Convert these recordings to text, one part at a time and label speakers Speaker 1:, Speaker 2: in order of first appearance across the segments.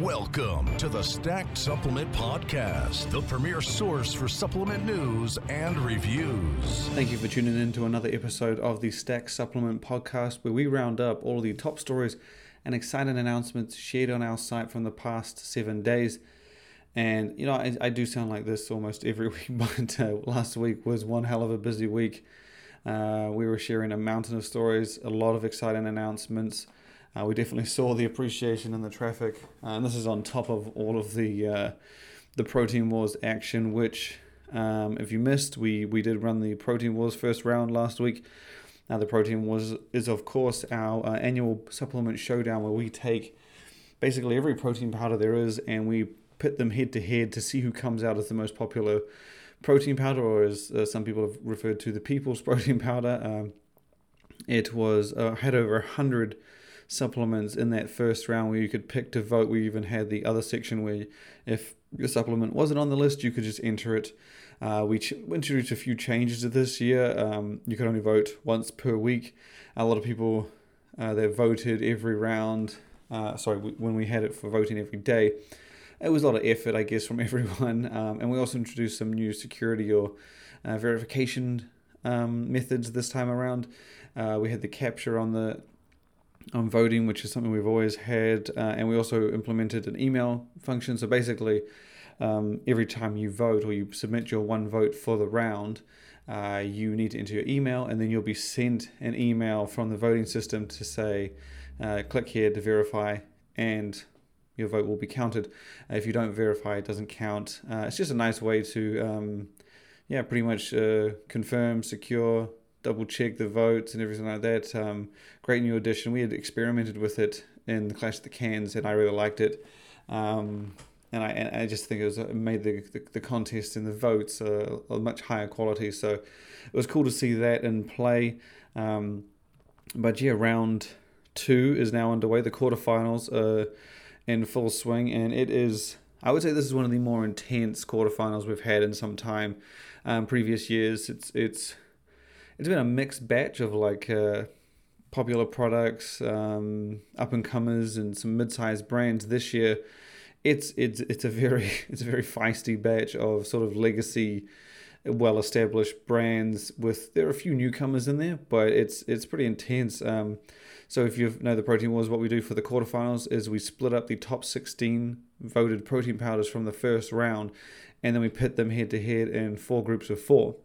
Speaker 1: Welcome to the Stack3d Supplement Podcast, the premier source for supplement news and reviews.
Speaker 2: Thank you for tuning in to another episode of the Stack3d Supplement Podcast, where we round up all the top stories and exciting announcements shared on our site from the past seven days. And, you know, I, I do sound like this almost every week, but uh, last week was one hell of a busy week. Uh, we were sharing a mountain of stories, a lot of exciting announcements uh, we definitely saw the appreciation in the traffic, uh, and this is on top of all of the uh, the Protein Wars action. Which, um, if you missed, we we did run the Protein Wars first round last week. Now, the Protein Wars is of course our uh, annual supplement showdown where we take basically every protein powder there is and we pit them head to head to see who comes out as the most popular protein powder, or as uh, some people have referred to the people's protein powder. Um, it was uh, had over a hundred supplements in that first round where you could pick to vote. We even had the other section where if your supplement wasn't on the list, you could just enter it. Uh, we ch- introduced a few changes to this year. Um, you could only vote once per week. A lot of people uh, they voted every round. Uh, sorry, when we had it for voting every day, it was a lot of effort, I guess, from everyone. Um, and we also introduced some new security or uh, verification um, methods this time around. Uh, we had the capture on the on voting, which is something we've always had, uh, and we also implemented an email function. So basically, um, every time you vote or you submit your one vote for the round, uh, you need to enter your email, and then you'll be sent an email from the voting system to say, uh, click here to verify, and your vote will be counted. if you don't verify, it doesn't count. Uh, it's just a nice way to, um, yeah, pretty much uh, confirm, secure, double check the votes and everything like that. Um, great new addition. We had experimented with it in the Clash of the Cans, and I really liked it. Um, and I, and I just think it was it made the, the, the contest and the votes a, a, much higher quality. So it was cool to see that in play. Um, but yeah, round two is now underway. The quarterfinals are in full swing, and it is. I would say this is one of the more intense quarterfinals we've had in some time. Um, previous years, it's it's it's been a mixed batch of like uh, popular products, um, up and comers, and some mid-sized brands. This year, it's it's it's a very it's a very feisty batch of sort of legacy, well-established brands. With there are a few newcomers in there, but it's it's pretty intense. Um, so if you know the protein wars, what we do for the quarterfinals is we split up the top 16 voted protein powders from the first round, and then we pit them head to head in four groups of four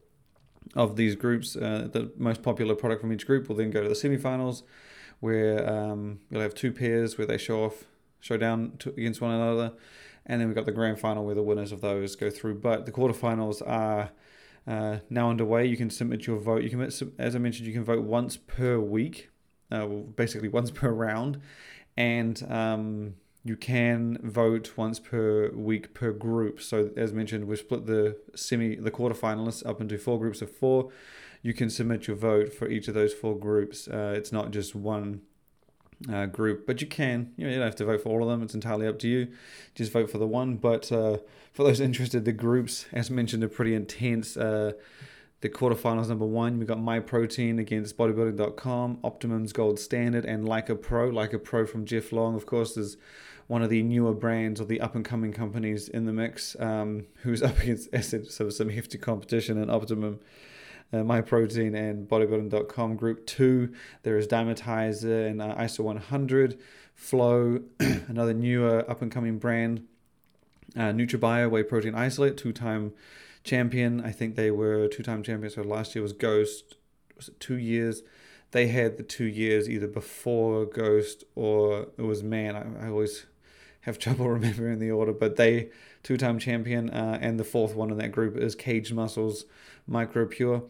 Speaker 2: of these groups, uh, the most popular product from each group will then go to the semifinals, where um, you'll have two pairs where they show off, show down to, against one another, and then we've got the grand final where the winners of those go through. But the quarterfinals are uh, now underway. You can submit your vote. You can, as I mentioned, you can vote once per week, uh, basically once per round, and um, you can vote once per week per group. So as mentioned, we've split the semi the quarterfinalists up into four groups of four. You can submit your vote for each of those four groups. Uh, it's not just one uh, group, but you can. You, know, you don't have to vote for all of them. It's entirely up to you. Just vote for the one. But uh, for those interested, the groups, as mentioned, are pretty intense. Uh, the quarterfinals number one, we've got MyProtein against bodybuilding.com, Optimum's Gold Standard, and Like A Pro. Like A Pro from Jeff Long, of course, is one of the newer brands or the up and coming companies in the mix, um, who's up against Acid, so some hefty competition in Optimum. Uh, MyProtein and bodybuilding.com group two. There is Dymatizer and uh, iso 100 flow another newer up and coming brand. Uh, NutraBio whey protein isolate two-time champion. I think they were two-time champions so last year was ghost. Was it two years? They had the two years either before ghost or it was man. I, I always have trouble remembering the order, but they two time champion, uh, and the fourth one in that group is Kaged Muscle's Micro Pure.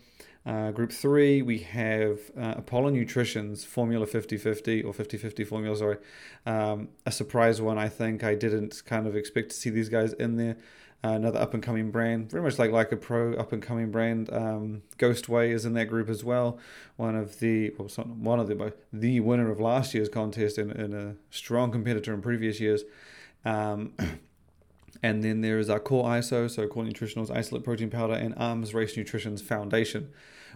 Speaker 2: Uh, group three, we have uh, Apollon Nutrition's Formula 50 50 or 50 50 formula, sorry. Um, a surprise one, I think. I didn't kind of expect to see these guys in there. Uh, another up and coming brand, very much like like a Pro, up and coming brand. Um, Ghost Whey is in that group as well. One of the, well, one of the, the winner of last year's contest and, and a strong competitor in previous years. Um, And then there is our core ISO, so core nutritionals, isolate protein powder, and Arms Race Nutrition's foundation,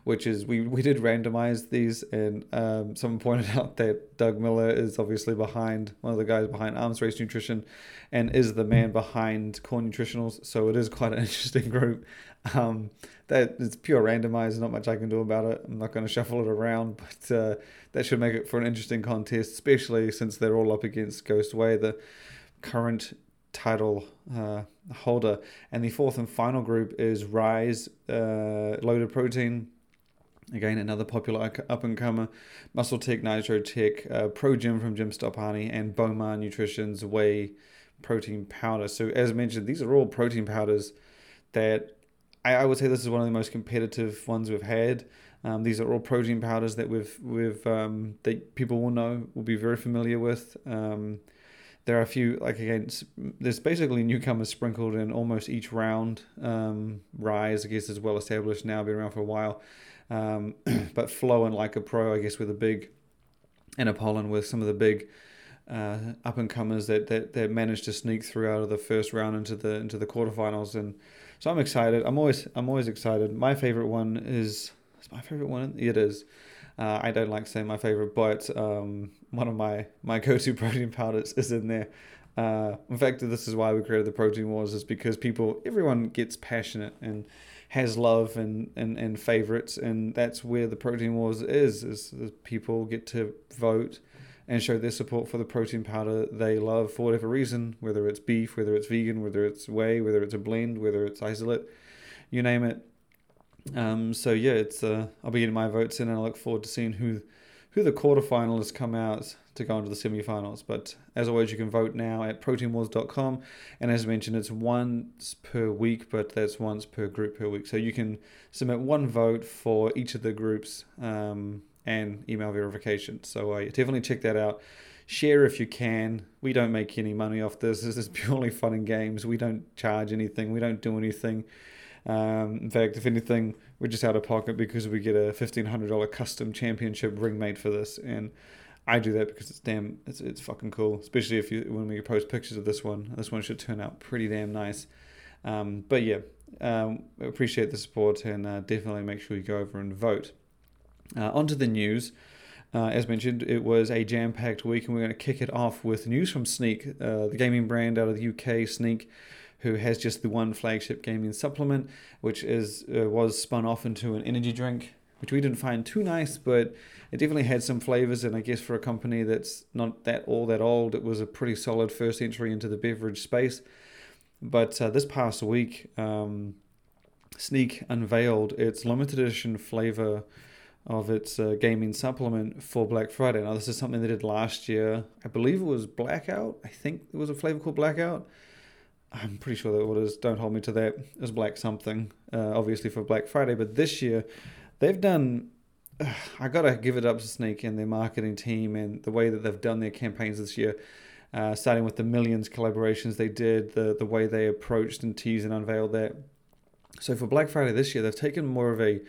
Speaker 2: which is we, we did randomize these, and um, someone pointed out that Doug Miller is obviously behind one of the guys behind Arms Race Nutrition, and is the man behind core nutritionals. So it is quite an interesting group. Um, that it's pure randomized, not much I can do about it. I'm not going to shuffle it around, but uh, that should make it for an interesting contest, especially since they're all up against Ghost Whey. the current title uh, holder. And the fourth and final group is Ryse uh, Loaded Protein. Again, another popular up and comer, Muscle Tech, Nitro Tech, uh, ProJYM from Jim Stoppani, and Bowmar Nutrition's Whey Protein Powder. So, as mentioned, these are all protein powders that I, I would say this is one of the most competitive ones we've had. Um, these are all protein powders that we've we've um, that people will know, will be very familiar with. Um, there are a few like against there's basically newcomers sprinkled in almost each round um, Ryse i guess is well established now been around for a while. Um, but flow and like a pro i guess with a big and Apollon with some of the big uh, up and comers that, that that managed to sneak through out of the first round into the into the quarterfinals. And so i'm excited. I'm always i'm always excited. My favorite one is is my favorite one? It is uh, I don't like saying my favorite, but um, one of my, my go to protein powders is in there. Uh, in fact, this is why we created the Protein Wars, is because people, everyone gets passionate and has love and, and, and favorites, and that's where the Protein Wars is, is, is people get to vote and show their support for the protein powder they love for whatever reason, whether it's beef, whether it's vegan, whether it's whey, whether it's a blend, whether it's isolate, you name it. Um, so yeah, it's uh, I'll be getting my votes in, and I look forward to seeing who who the quarterfinalists come out to go into the semifinals. But as always, you can vote now at proteinwars.com, and as mentioned, it's once per week, but that's once per group per week. So you can submit one vote for each of the groups um, and email verification. So uh, definitely check that out. Share if you can. We don't make any money off this. This is purely fun and games. We don't charge anything. We don't do anything. Um, in fact, if anything, we're just out of pocket because we get a fifteen hundred dollar custom championship ring made for this, and I do that because it's damn, it's it's fucking cool. Especially if you when we post pictures of this one, this one should turn out pretty damn nice. Um, but yeah, um, appreciate the support and uh, definitely make sure you go over and vote. Uh, on to the news. Uh, as mentioned, it was a jam packed week, and we're going to kick it off with news from Sneak, uh, the gaming brand out of the UK. Sneak who has just the one flagship gaming supplement, which is uh, was spun off into an energy drink, which we didn't find too nice, but it definitely had some flavors. And I guess for a company that's not that all that old, it was a pretty solid first entry into the beverage space. But uh, this past week, um, Sneak unveiled its limited edition flavor of its uh, gaming supplement for Black Friday. Now, this is something they did last year. I believe it was Blackout. I think it was a flavor called Blackout. I'm pretty sure that orders don't hold me to that, is Black something, uh, obviously for Black Friday. But this year, they've done, uh, I gotta give it up to Sneak and their marketing team and the way that they've done their campaigns this year. Uh, starting with the millions collaborations they did, the the way they approached and teased and unveiled that. So for Black Friday this year, they've taken more of a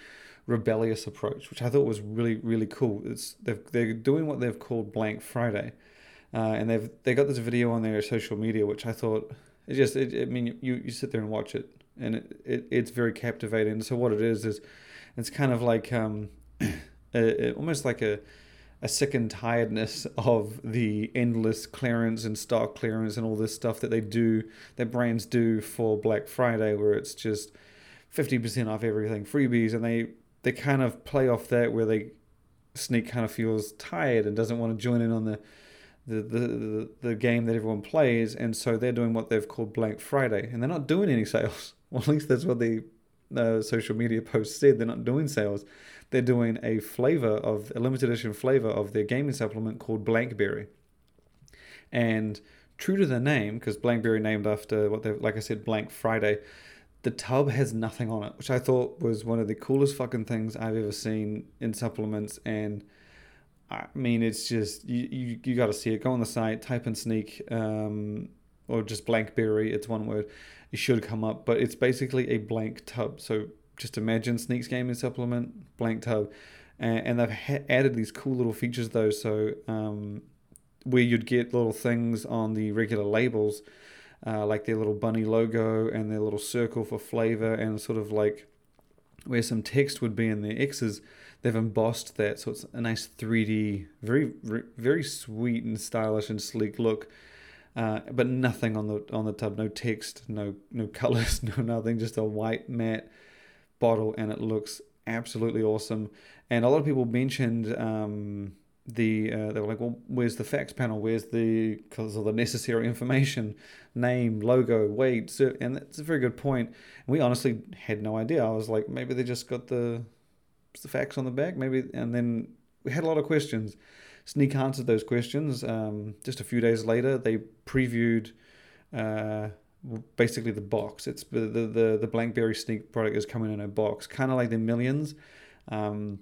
Speaker 2: rebellious approach, which I thought was really really cool. It's they're doing what they've called Blank Friday, uh, and they've they got this video on their social media, which I thought just, it, I mean, you, you sit there and watch it, and it, it it's very captivating. So what it is is, it's kind of like um, a, almost like a a sick and tiredness of the endless clearance and stock clearance and all this stuff that they do, that brands do for Black Friday, where it's just fifty percent off everything, freebies, and they they kind of play off that where they sneak kind of feels tired and doesn't want to join in on the the, the, the game that everyone plays, and so they're doing what they've called Blank Friday, and they're not doing any sales. Well, at least that's what the uh, social media post said. They're not doing sales. They're doing a flavor of a limited edition flavor of their gaming supplement called Blankberry. And true to the name, because Blankberry named after what they like I said, Blank Friday, the tub has nothing on it, which I thought was one of the coolest fucking things I've ever seen in supplements and I mean, it's just you you, you got to see it. Go on the site, type in sneak, um, or just blank berry. It's one word. It should come up, but it's basically a blank tub. So just imagine Sneak's gaming supplement, blank tub, and, and they've ha- added these cool little features though. So um, where you'd get little things on the regular labels. uh, like their little bunny logo and their little circle for flavor and sort of like where some text would be in their X's, they've embossed that. So it's a nice 3D, very, very sweet and stylish and sleek look. Uh, but nothing on the on the tub, no text, no no colors, no nothing, just a white matte bottle, and it looks absolutely awesome. And a lot of people mentioned um, the uh, they were like, well, where's the facts panel? Where's the because of the necessary information, name, logo, weight, so, and that's a very good point. And we honestly had no idea. I was like, maybe they just got the the facts on the back, maybe, and then we had a lot of questions. Sneak answered those questions. Um, just a few days later, they previewed. Uh, basically the box. It's the the the Blankberry Sneak product is coming in a box, kind of like the Millions. Um,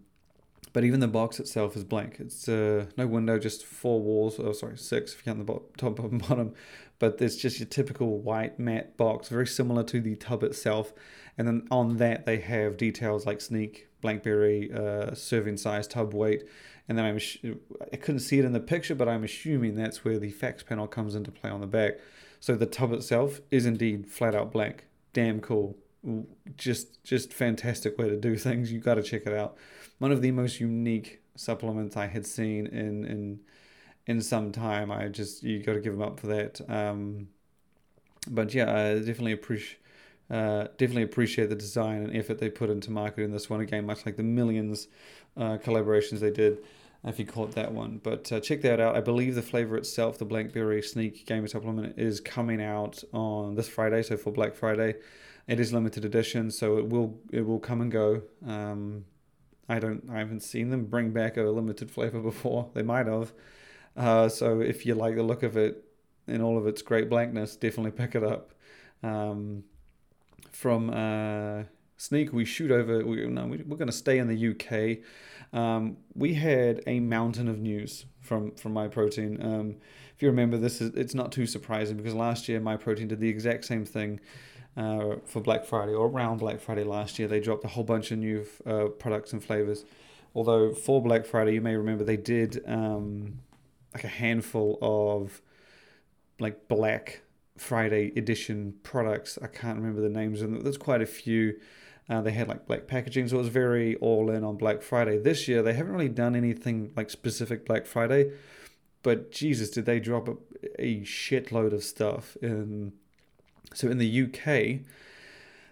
Speaker 2: but even the box itself is blank. It's uh, no window, just four walls. Oh, sorry, six if you count the bo- top and bottom. But it's just your typical white matte box, very similar to the tub itself. And then on that, they have details like sneak, blankberry, uh, serving size, tub weight. And then I'm I couldn't see it in the picture, but I'm assuming that's where the facts panel comes into play on the back. So the tub itself is indeed flat out blank. Damn cool. Just just fantastic way to do things. You got to check it out one of the most unique supplements I had seen in in in some time. I just you got to give them up for that. Um, but yeah, I definitely appreciate. Uh, definitely appreciate the design and effort they put into marketing this one again, much like the millions uh, collaborations they did, if you caught that one. But uh, check that out. I believe the flavor itself, the Blankberry Sneak Gamer Supplement, is coming out on this Friday. So for Black Friday, it is limited edition, so it will it will come and go. Um, I don't. I haven't seen them bring back a limited flavor before. They might have. Uh, so if you like the look of it in all of its great blankness, definitely pick it up. Um, from uh, Sneak, we shoot over. We, no, we, are going to stay in the UK. Um, we had a mountain of news from from Myprotein. Um, if you remember, this is it's not too surprising because last year my protein did the exact same thing uh, for Black Friday or around Black Friday last year. They dropped a whole bunch of new uh, products and flavors. Although for Black Friday, you may remember they did um, like a handful of like Black Friday edition products. I can't remember the names, and there's quite a few. Uh, they had like black packaging, so it was very all in on Black Friday. This year, they haven't really done anything like specific Black Friday, but Jesus, did they drop a, a shitload of stuff in so in the UK,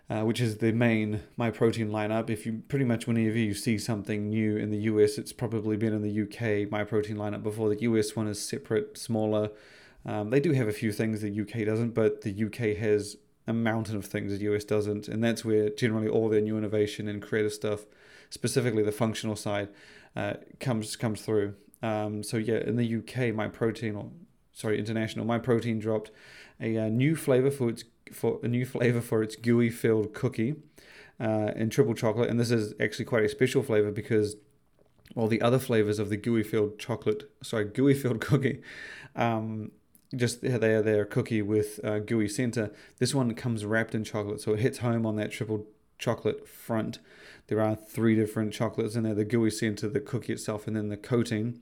Speaker 2: uh, which is the main Myprotein lineup, if you pretty much whenever you see something new in the US, it's probably been in the UK Myprotein lineup before. The US one is separate, smaller. Um, they do have a few things the UK doesn't, but the UK has a mountain of things the US doesn't, and that's where generally all their new innovation and creative stuff, specifically the functional side, uh, comes comes through. Um, so yeah, in the UK, Myprotein or sorry, international, my protein dropped a, a uh, new flavor for its for a new flavor for its gooey filled cookie uh, in triple chocolate, and this is actually quite a special flavor because all the other flavors of the gooey filled chocolate, sorry, gooey filled cookie, um, just they are their cookie with uh, gooey center. This one comes wrapped in chocolate, so it hits home on that triple chocolate front. There are three different chocolates in there: the gooey center, the cookie itself, and then the coating.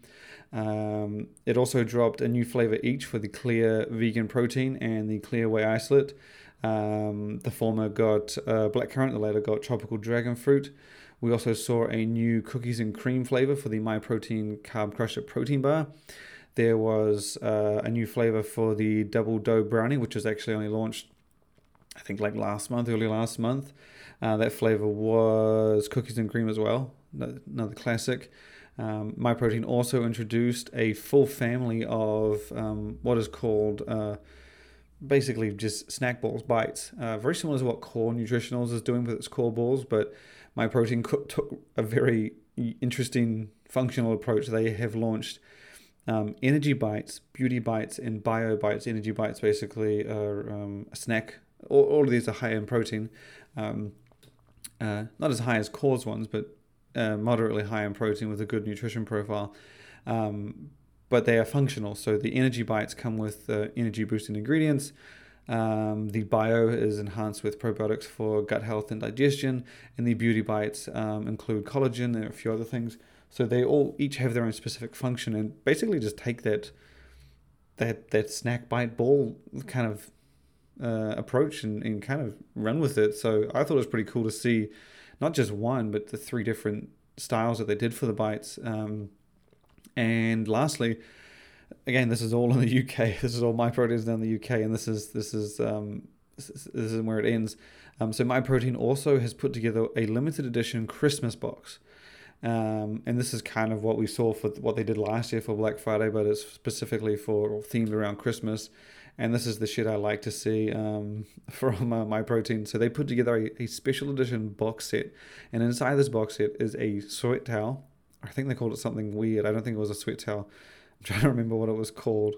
Speaker 2: Um, it also dropped a new flavor each for the clear vegan protein and the clear whey isolate. Um, the former got uh, blackcurrant, the latter got tropical dragon fruit. We also saw a new cookies and cream flavor for the My Protein Carb Crusher protein bar. There was uh, a new flavor for the double dough brownie, which was actually only launched, I think, like last month, early last month. Uh, that flavor was cookies and cream as well, another classic. Um, Myprotein also introduced a full family of um, what is called uh, basically just snack balls bites. Uh, very similar to what Core Nutritionals is doing with its core balls, but My Myprotein took a very interesting functional approach. They have launched um, energy bites, beauty bites, and bio bites. Energy bites basically are um, a snack. All, all of these are high in protein. Um, uh, not as high as cause ones, but uh, moderately high in protein with a good nutrition profile. Um, but they are functional. So the energy bites come with uh, energy boosting ingredients. Um, the bio is enhanced with probiotics for gut health and digestion, and the beauty bites um, include collagen and a few other things. So they all each have their own specific function, and basically just take that that that snack bite ball kind of uh, approach and, and kind of run with it. So I thought it was pretty cool to see not just one, but the three different styles that they did for the bites. Um, and lastly, again, this is all in the UK. This is all Myprotein's down in the UK, and this is this is um, this is, where it ends. Um, so Myprotein also has put together a limited edition Christmas box. Um, and this is kind of what we saw for what they did last year for Black Friday, but it's specifically for themed around Christmas. And this is the shit I like to see um, from uh, Myprotein. So they put together a, a special edition box set, and inside this box set is a sweat towel. I think they called it something weird. I don't think it was a sweat towel. I'm trying to remember what it was called.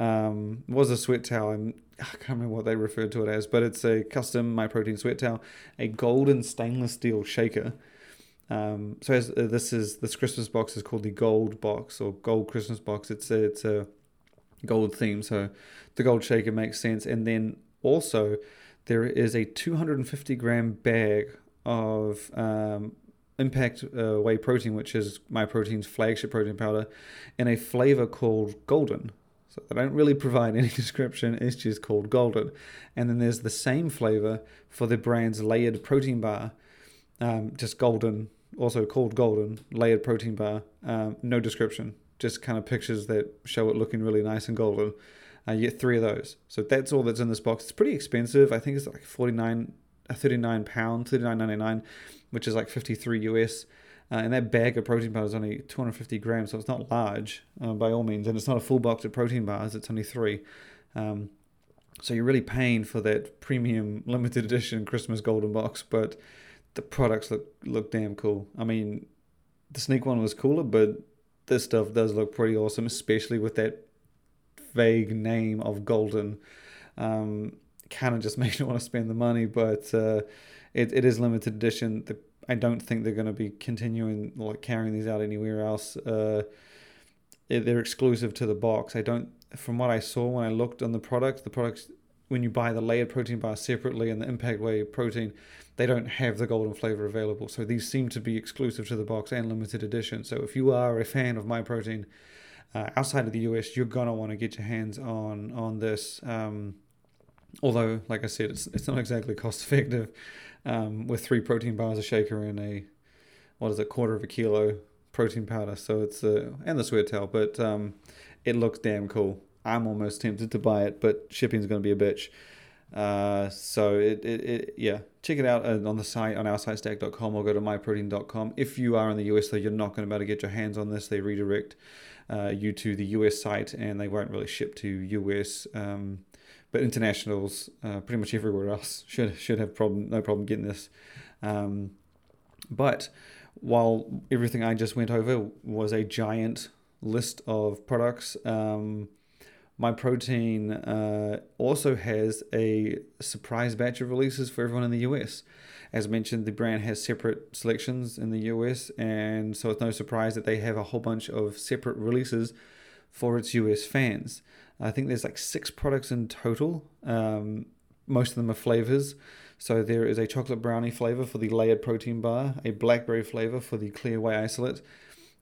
Speaker 2: Um, it was a sweat towel. I'm, I can't remember what they referred to it as, but it's a custom my protein sweat towel, a golden stainless steel shaker um, so as, uh, this is this Christmas box is called the Gold Box or Gold Christmas Box. It's a, it's a gold theme, so the gold shaker makes sense. And then also there is a 250 gram bag of um, Impact uh, Whey Protein, which is my protein's flagship protein powder, in a flavor called Golden. So they don't really provide any description, it's just called Golden. And then there's the same flavor for the brand's layered protein bar, um, just golden, also called golden, layered protein bar. Um, no description, just kind of pictures that show it looking really nice and golden. Uh, you get three of those. So that's all that's in this box. It's pretty expensive. I think it's like 49, uh, 39 pound, 39.99, which is like 53 US. Uh, and that bag of protein powder is only 250 grams, so it's not large uh, by all means. And it's not a full box of protein bars, it's only three. Um, so you're really paying for that premium limited edition Christmas golden box, but the products look look damn cool. I mean, the sneak one was cooler, but this stuff does look pretty awesome, especially with that vague name of golden. Um, kind of just makes you want to spend the money, but uh, it, it is limited edition. The, I don't think they're going to be continuing like carrying these out anywhere else. Uh, they're exclusive to the box. I don't, from what I saw when I looked on the product, the products when you buy the layered protein bar separately and the impact whey protein, they don't have the golden flavor available. So these seem to be exclusive to the box and limited edition. So if you are a fan of Myprotein uh, outside of the US, you're gonna want to get your hands on on this. Um, although, like I said, it's it's not exactly cost effective. Um, with three protein bars, a shaker, and a what is it, quarter of a kilo protein powder. So it's uh, and the sweat towel, but um, it looks damn cool. I'm almost tempted to buy it, but shipping is going to be a bitch. Uh, so it, it, it, yeah, check it out on the site on our site stack3d.com or go to myprotein.com. If you are in the US, though, you're not going to be able to get your hands on this. They redirect uh, you to the US site, and they won't really ship to US. Um, but internationals, uh, pretty much everywhere else, should should have problem no problem getting this. Um, but while everything I just went over was a giant list of products. Um, Myprotein uh, also has a surprise batch of releases for everyone in the US. As mentioned, the brand has separate selections in the US, and so it's no surprise that they have a whole bunch of separate releases for its US fans. I think there's like six products in total. Um, most of them are flavors. So there is a chocolate brownie flavor for the layered protein bar, a blackberry flavor for the clear whey isolate,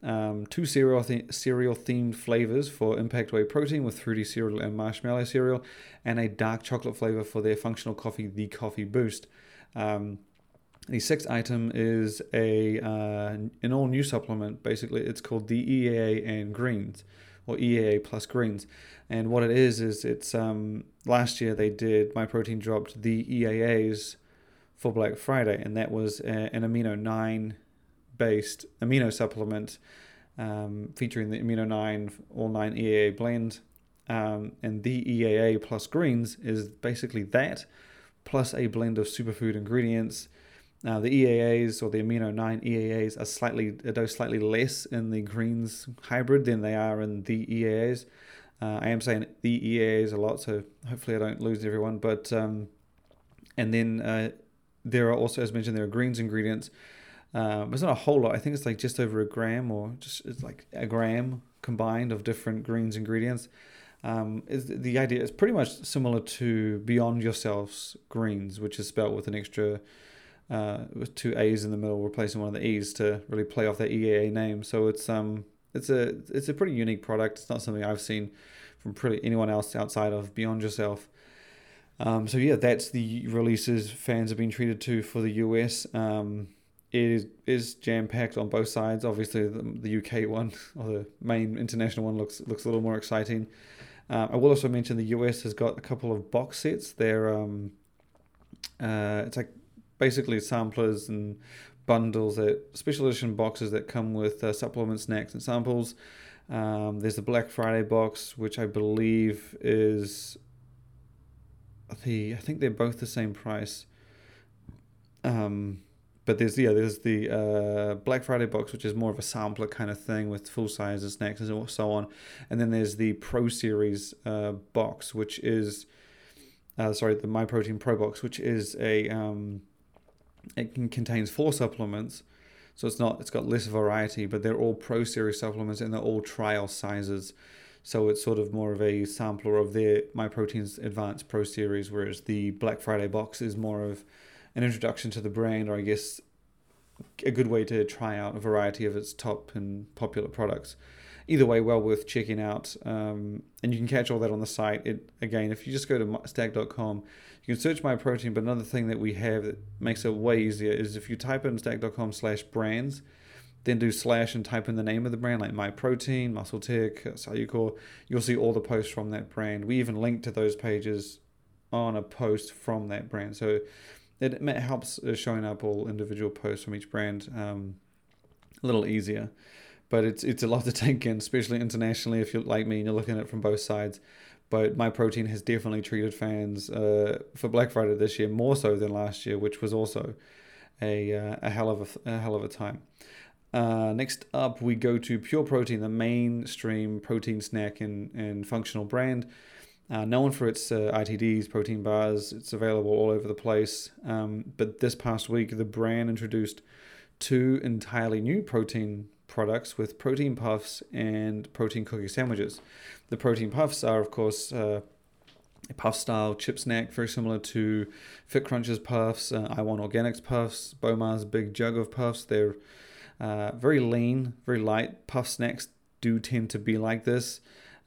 Speaker 2: um, two cereal cereal themed flavors for Impact Whey Protein with fruity cereal and marshmallow cereal, and a dark chocolate flavor for their functional coffee, the Coffee Boost. Um, the sixth item is a uh, an all new supplement. Basically, it's called the EAA and Greens, or EAA plus Greens. And what it is is it's um, last year they did my protein dropped the EAAs for Black Friday, and that was a, an amino nine based amino supplement um, featuring the Amino 9 All 9 EAA blend. Um, and the EAA plus greens is basically that, plus a blend of superfood ingredients. Now, the EAAs or the Amino 9 EAAs are slightly a dose slightly less in the greens hybrid than they are in the EAAs. Uh, I am saying the EAAs a lot, so hopefully I don't lose everyone. But um, and then uh, there are also, as mentioned, there are greens ingredients um, it's not a whole lot. I think it's like just over a gram or just it's like a gram combined of different greens ingredients. Um, is the idea is pretty much similar to Beyond Yourself's greens, which is spelled with an extra uh, with two A's in the middle, replacing one of the E's to really play off that EAA name. So it's um it's a it's a pretty unique product. It's not something I've seen from pretty anyone else outside of Beyond Yourself. Um, so yeah, that's the releases fans have been treated to for the US. Um, it is, is jam packed on both sides. Obviously, the, the, UK one or the main international one looks looks a little more exciting. Um, I will also mention the US has got a couple of box sets. They're um, uh, it's like basically samplers and bundles that special edition boxes that come with uh, supplement snacks and samples. Um, there's the Black Friday box, which I believe is the I think they're both the same price. Um, but there's yeah there's the uh, Black Friday box, which is more of a sampler kind of thing with full size snacks and so on, and then there's the Pro Series uh, box, which is uh, sorry the My Protein Pro box, which is a um, it contains four supplements, so it's not it's got less variety, but they're all Pro Series supplements and they're all trial sizes. So it's sort of more of a sampler of their My Protein's Advanced Pro Series, whereas the Black Friday box is more of an introduction to the brand, or I guess a good way to try out a variety of its top and popular products. Either way, well worth checking out. Um, and you can catch all that on the site. It again, if you just go to stack3d.com, you can search my protein. But another thing that we have that makes it way easier is if you type in stack3d.com slash brands, then do slash and type in the name of the brand like my protein, muscle tech, Cellucor, you'll see all the posts from that brand. We even link to those pages on a post from that brand. So it, it helps uh, showing up all individual posts from each brand um, a little easier. But it's it's a lot to take in, especially internationally. If you're like me and you're looking at it from both sides. But my protein has definitely treated fans uh, for Black Friday this year more so than last year, which was also a uh, a hell of a, a hell of a time. Uh, next up, we go to Pure Protein, the mainstream protein snack and, and functional brand. Uh, known for its uh, ITDs, protein bars, it's available all over the place. Um, but this past week, the brand introduced two entirely new protein products with protein puffs and protein cookie sandwiches. The protein puffs are, of course, uh, a puff style chip snack, very similar to Fit Crunches puffs, uh, I Want Organics puffs, Bowmar's Big Jug of puffs. They're uh, very lean, very light. Puff snacks do tend to be like this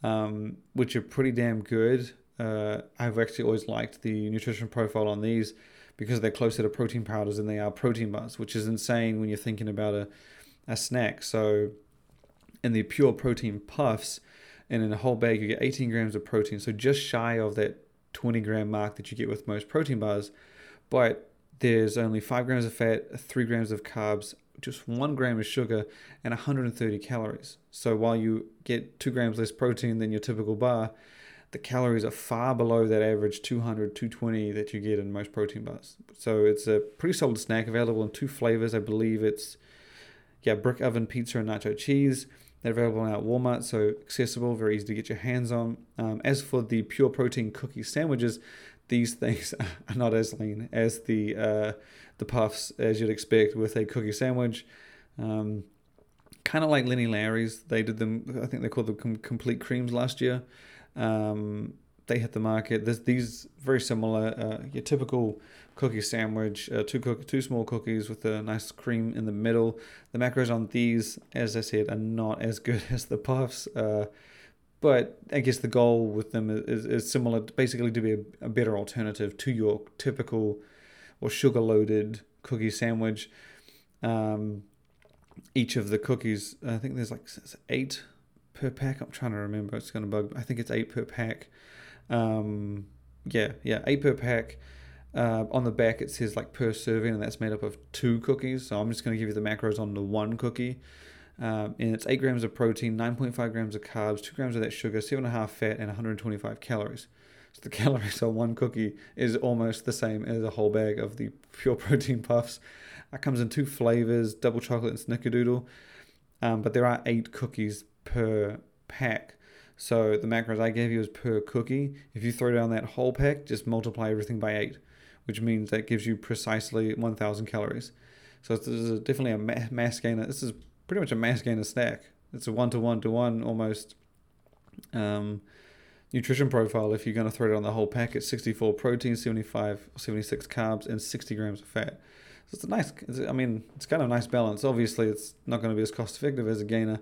Speaker 2: um, which are pretty damn good. Uh, I've actually always liked the nutrition profile on these because they're closer to protein powders than they are protein bars, which is insane when you're thinking about a, a snack. So, in the pure protein puffs, and in a whole bag, you get 18 grams of protein, so just shy of that 20 gram mark that you get with most protein bars. But there's only 5 grams of fat, 3 grams of carbs, just one gram of sugar and 130 calories. So while you get two grams less protein than your typical bar, the calories are far below that average 200, 220 that you get in most protein bars. So it's a pretty solid snack available in two flavors. I believe it's yeah, brick oven pizza and nacho cheese. They're available now at Walmart, so accessible, very easy to get your hands on. Um, as for the pure protein cookie sandwiches, these things are not as lean as the uh, the puffs as you'd expect with a cookie sandwich. Um, kind of like Lenny Larry's. They did them. I think they called them complete creams last year. Um, they hit the market. There's these very similar. Uh, your typical cookie sandwich, uh, two cook, two small cookies with a nice cream in the middle. The macros on these, as I said, are not as good as the puffs. Uh, but I guess the goal with them is, is similar, basically to be a, a better alternative to your typical or sugar loaded cookie sandwich. Um, each of the cookies, I think there's like eight per pack. I'm trying to remember. It's going to bug. I think it's eight per pack. Um, yeah, yeah, eight per pack. Uh, on the back, it says like per serving, and that's made up of two cookies. So I'm just going to give you the macros on the one cookie. Um, and it's 8 grams of protein, 9.5 grams of carbs, 2 grams of that sugar, 7.5 fat, and 125 calories. So the calories on one cookie is almost the same as a whole bag of the pure protein puffs. It comes in two flavors, double chocolate and snickerdoodle. Um, but there are eight cookies per pack. So the macros I gave you is per cookie. If you throw down that whole pack, just multiply everything by eight, which means that gives you precisely 1,000 calories. So this is definitely a mass gainer. This is pretty much a mass gainer snack. It's a one to one to one almost um, nutrition profile if you're going to throw it on the whole pack. It's 64 protein, 75, 76 carbs, and 60 grams of fat. So it's a nice. It's, I mean, it's kind of a nice balance. Obviously, it's not going to be as cost effective as a gainer,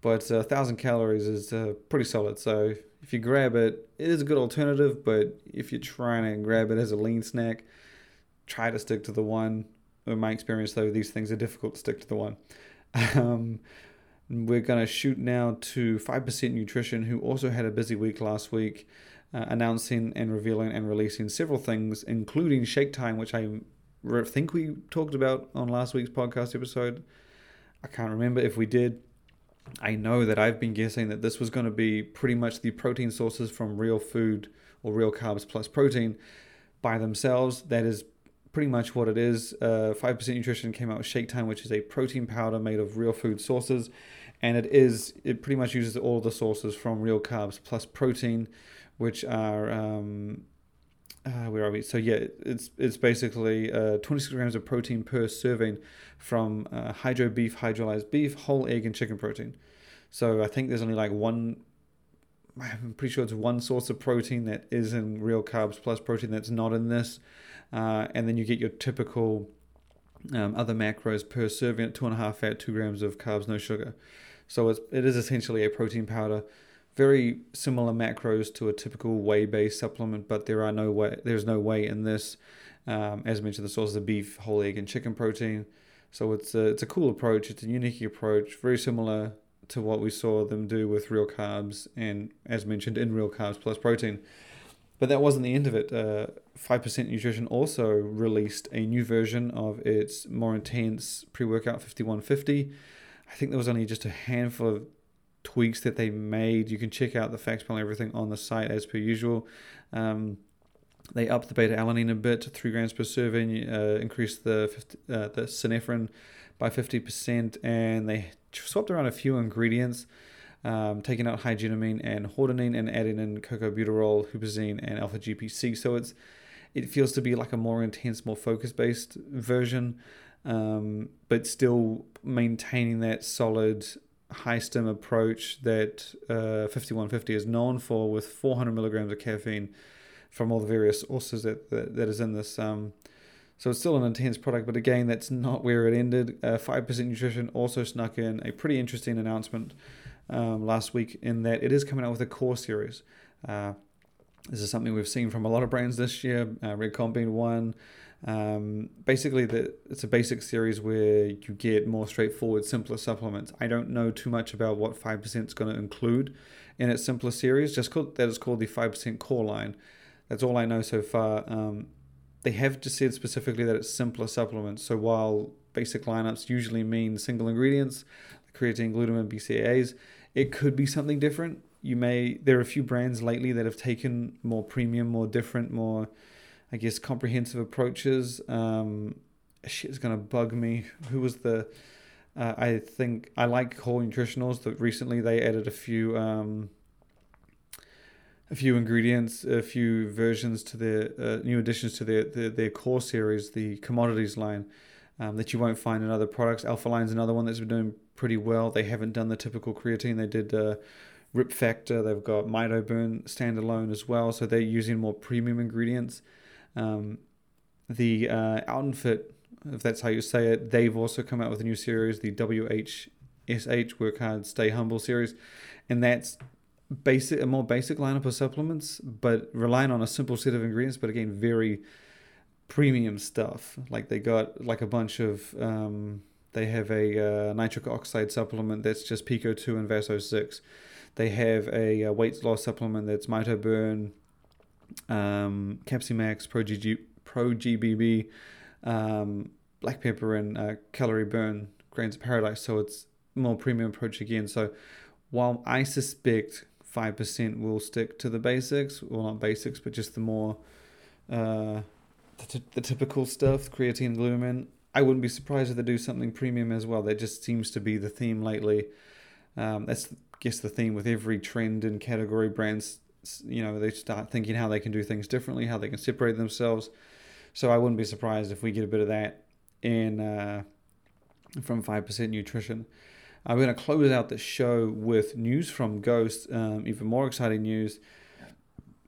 Speaker 2: but a thousand calories is uh, pretty solid. So if you grab it, it is a good alternative. But if you're trying to grab it as a lean snack, try to stick to the one. In my experience, though, these things are difficult to stick to the one. Um, we're going to shoot now to 5% Nutrition, who also had a busy week last week, uh, announcing and revealing and releasing several things, including Shake Time, which I think we talked about on last week's podcast episode. I can't remember if we did. I know that I've been guessing that this was going to be pretty much the protein sources from real food or real carbs plus protein by themselves. That is pretty much what it is. Uh, 5% Nutrition came out with Shake Time, which is a protein powder made of real food sources. And it is, it pretty much uses all the sources from real carbs plus protein, which are, um, uh, where are we? So yeah, it's it's basically uh, 26 grams of protein per serving from uh, hydro beef, hydrolyzed beef, whole egg, and chicken protein. So I think there's only like one I'm pretty sure it's one source of protein that is in real carbs plus protein that's not in this. Uh, and then you get your typical um, other macros per serving two and a half fat, two grams of carbs, no sugar. So it's, it is essentially a protein powder. Very similar macros to a typical whey-based supplement, but there are no way there's no whey in this. Um, as mentioned, the sources are beef, whole egg, and chicken protein. So it's a, it's a cool approach. It's a unique approach, very similar to what we saw them do with real carbs and, as mentioned, in real carbs plus protein. But that wasn't the end of it. Uh, 5% Nutrition also released a new version of its more intense pre workout 5150. I think there was only just a handful of tweaks that they made. You can check out the facts panel everything on the site as per usual. Um, they upped the beta alanine a bit to 3 grams per serving, uh, increased the, 50, uh, the synephrine by 50%, and they swapped around a few ingredients, um, taking out higenamine and hordenine and adding in cocoabuterol, huperzine, and alpha GPC. So it's it feels to be like a more intense, more focus based version, um, but still maintaining that solid high stim approach that uh, 5150 is known for with 400 milligrams of caffeine from all the various sources that, that, that is in this um, so it's still an intense product, but again, that's not where it ended. Uh, 5% Nutrition also snuck in a pretty interesting announcement um, last week in that it is coming out with a core series. Uh, this is something we've seen from a lot of brands this year, uh, Redcon being one. Um, basically, the, it's a basic series where you get more straightforward, simpler supplements. I don't know too much about what 5% is going to include in its simpler series, just called, that is called the 5% core line. That's all I know so far. Um, they have just said specifically that it's simpler supplements. So while basic lineups usually mean single ingredients, creatine, glutamine, BCAAs, it could be something different. You may there are a few brands lately that have taken more premium, more different, more I guess comprehensive approaches. Um, shit's gonna bug me. Who was the? Uh, I think I like Whole Nutritionals. That recently they added a few. Um, a few ingredients, a few versions to their uh, new additions to their, their, their core series, the commodities line, um, that you won't find in other products. Alpha Lion's another one that's been doing pretty well. They haven't done the typical creatine. They did uh, Rip Factor. They've got MitoBurn standalone as well. So they're using more premium ingredients. Um, the uh, if that's how you say it, they've also come out with a new series, the WHSH Work Hard Stay Humble series, and that's basic, a more basic lineup of supplements, but relying on a simple set of ingredients, but again, very premium stuff. Like they got like a bunch of, um, they have a uh, nitric oxide supplement that's just PeakO2 and Vaso 6. They have a, a, weight loss supplement that's MitoBurn, um, Capsimax, Pro, GBB, um, Black Pepper, and uh, CaloriBurn, Grains of Paradise. So it's more premium approach again. So while I suspect 5% will stick to the basics, well, not basics, but just the more, uh, the, t- the typical stuff, creatine, glutamine. I wouldn't be surprised if they do something premium as well. That just seems to be the theme lately. Um, that's, I guess, the theme with every trend and category brands. You know, they start thinking how they can do things differently, how they can separate themselves. So I wouldn't be surprised if we get a bit of that in uh, from 5% nutrition. I'm going to close out the show with news from Ghost, um, even more exciting news.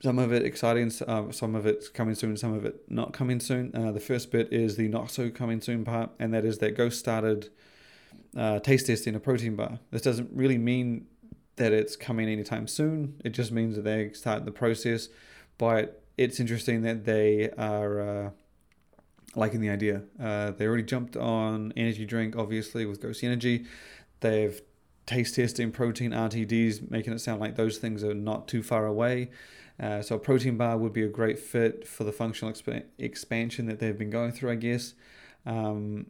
Speaker 2: Some of it exciting, uh, some of it's coming soon, some of it not coming soon. Uh, the first bit is the not so coming soon part, and that is that Ghost started uh, taste testing a protein bar. This doesn't really mean that it's coming anytime soon. It just means that they start the process. But it's interesting that they are uh, liking the idea. Uh, they already jumped on energy drink, obviously, with Ghost Energy. They've taste testing protein RTDs, making it sound like those things are not too far away. Uh, so a protein bar would be a great fit for the functional exp- expansion that they've been going through, I guess. Um,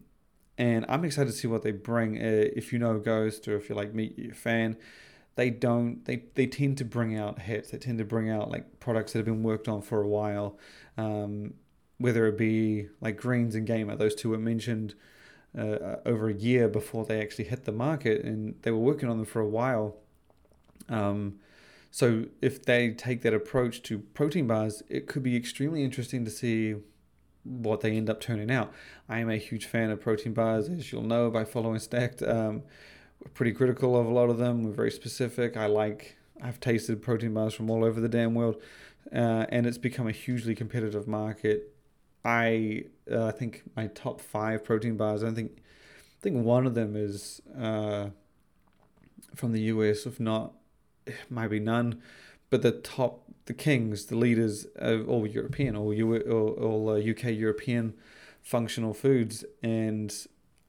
Speaker 2: and I'm excited to see what they bring. Uh, if you know Ghost, or if you're like me, you're a fan, they don't. They they tend to bring out hits. They tend to bring out like products that have been worked on for a while. Um, whether it be like Greens and Gamer, those two were mentioned uh, over a year before they actually hit the market, and they were working on them for a while. Um, so if they take that approach to protein bars, it could be extremely interesting to see what they end up turning out. I am a huge fan of protein bars, as you'll know by following Stack3d. Um, we're pretty critical of a lot of them. We're very specific. I like. I've tasted protein bars from all over the damn world, uh, and it's become a hugely competitive market. I uh, think my top five protein bars. I think I think one of them is uh, from the US. If not, maybe none. But the top, the kings, the leaders of all European, all U, all, all uh, UK European functional foods, and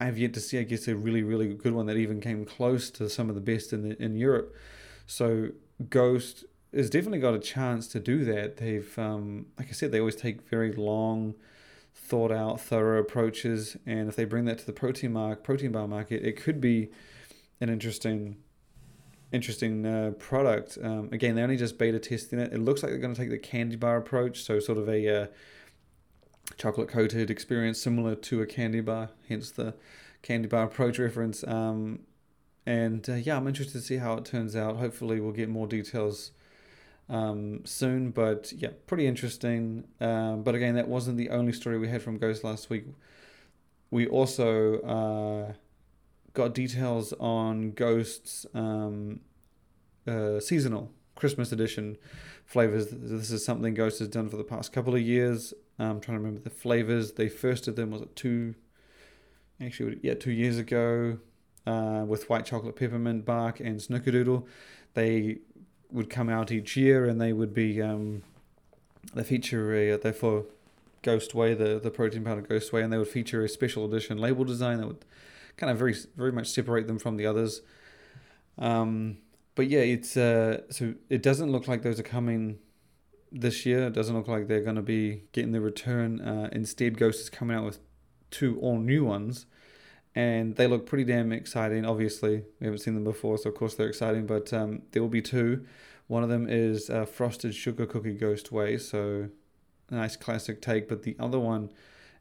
Speaker 2: I've yet to see, I guess, a really really good one that even came close to some of the best in the, in Europe. So Ghost has definitely got a chance to do that. They've, um, like I said, they always take very long, thought out, thorough approaches, and if they bring that to the protein mark, protein bar market, it could be an interesting, interesting uh, product. Um, again, they're only just beta testing it. It looks like they're going to take the candy bar approach, so sort of a uh, chocolate coated experience similar to a candy bar, hence the candy bar approach reference. Um, and uh, yeah, I'm interested to see how it turns out. Hopefully, we'll get more details um, soon. But yeah, pretty interesting. Um, but again, that wasn't the only story we had from Ghost last week. We also uh, got details on Ghost's um, uh, seasonal Christmas edition flavors. This is something Ghost has done for the past couple of years. I'm trying to remember the flavors. They first did them was it two? Actually, yeah, two years ago. Uh, with white chocolate peppermint bark and snickerdoodle. They would come out each year, and they would be um, they feature a they for Ghost Whey the the protein powder Ghost Whey and they would feature a special edition label design that would kind of very very much separate them from the others. Um, but yeah, it's uh, so it doesn't look like those are coming this year. It doesn't look like they're going to be getting the return. Uh, instead, Ghost is coming out with two all new ones, and they look pretty damn exciting. Obviously, we haven't seen them before, so of course they're exciting. But um, there will be two. One of them is uh, frosted sugar cookie ghost Whey, so nice classic take. But the other one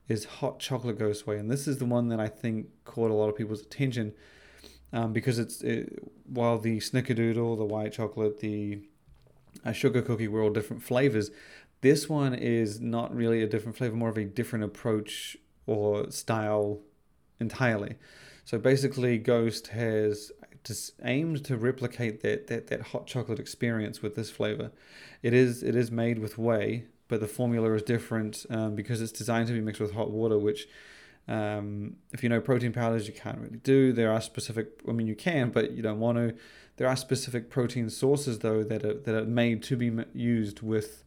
Speaker 2: is hot chocolate ghost Whey, and this is the one that I think caught a lot of people's attention um, because it's it, while the snickerdoodle, the white chocolate, the uh, sugar cookie were all different flavors. This one is not really a different flavor, more of a different approach or style entirely. So basically, Ghost has just aimed to replicate that, that that hot chocolate experience with this flavor. It is it is made with whey, but the formula is different um, because it's designed to be mixed with hot water, which um, if you know protein powders, you can't really do. There are specific, I mean, you can, but you don't want to. There are specific protein sources though that are that are made to be used with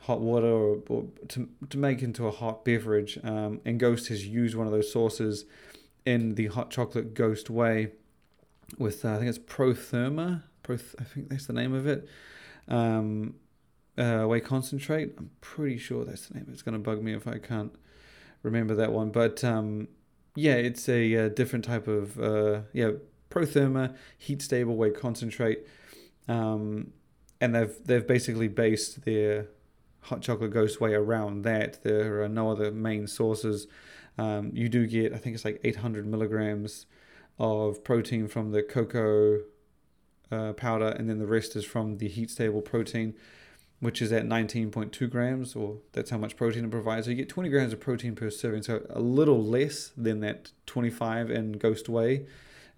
Speaker 2: hot water or, or to, to make into a hot beverage. Um, and Ghost has used one of those sources in the hot chocolate Ghost Whey with, uh, I think it's Protherma. Pro, I think that's the name of it. Um, uh, whey concentrate. I'm pretty sure that's the name. It's going to bug me if I can't remember that one. But um, yeah, it's a, a, uh, different type of, uh, yeah, Protherma heat stable Whey concentrate. Um, and they've they've basically based their hot chocolate ghost Whey around that. There are no other main sources. Um, you do get, I think it's like 800 milligrams of protein from the cocoa uh, powder, and then the rest is from the heat stable protein, which is at 19.2 grams, or that's how much protein it provides. So you get 20 grams of protein per serving, so a little less than that 25 in Ghost Whey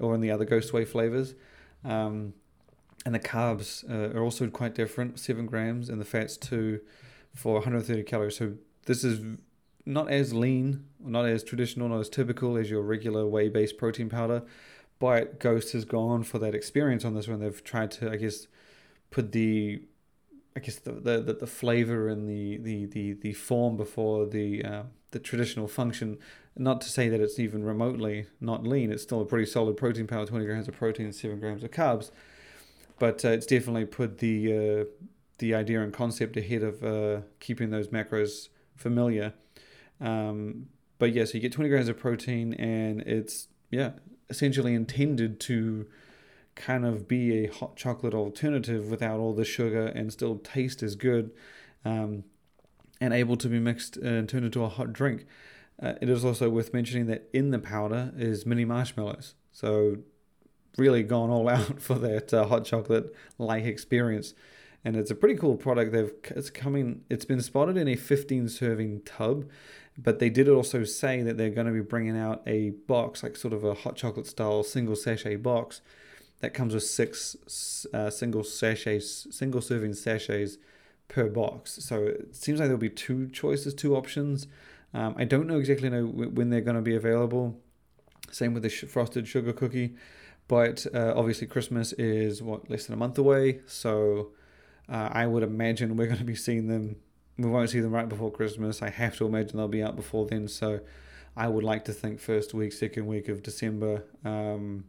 Speaker 2: or in the other Ghost Whey flavors. Um, and the carbs uh, are also quite different, seven grams, and the fats too for 130 calories. So this is not as lean, not as traditional, not as typical as your regular whey based protein powder. But Ghost has gone for that experience on this one. They've tried to, I guess, put the I guess the the, the, flavor and the, the, the, the form before the uh, the traditional function. Not to say that it's even remotely not lean. It's still a pretty solid protein power, 20 grams of protein, 7 grams of carbs. But uh, it's definitely put the uh, the idea and concept ahead of uh, keeping those macros familiar. Um, but yeah, so you get 20 grams of protein, and it's yeah essentially intended to kind of be a hot chocolate alternative without all the sugar and still taste as good um, and able to be mixed and turned into a hot drink. Uh, it is also worth mentioning that in the powder is mini marshmallows. So, really gone all out for that uh, hot chocolate like experience. And it's a pretty cool product. They've it's coming. It's been spotted in a 15 serving tub, but they did also say that they're going to be bringing out a box, like sort of a hot chocolate style single sachet box, that comes with six uh, single sachets, single serving sachets per box. So it seems like there'll be two choices, two options. Um, I don't know exactly know when they're going to be available. Same with the sh- frosted sugar cookie, but uh, obviously Christmas is what less than a month away. So uh, I would imagine we're going to be seeing them. We won't see them right before Christmas. I have to imagine they'll be out before then. So I would like to think first week, second week of December. Um,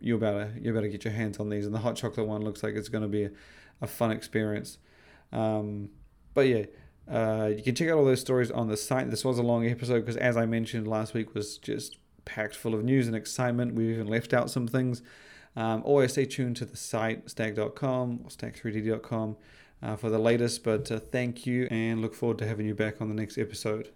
Speaker 2: you better you better get your hands on these. And the hot chocolate one looks like it's going to be a, a fun experience. Um, but yeah, uh, you can check out all those stories on the site. This was a long episode because, as I mentioned last week, was just packed full of news and excitement. We've even left out some things. Um, always stay tuned to the site stack3d.com or stack3d.com uh, for the latest. But uh, thank you and look forward to having you back on the next episode.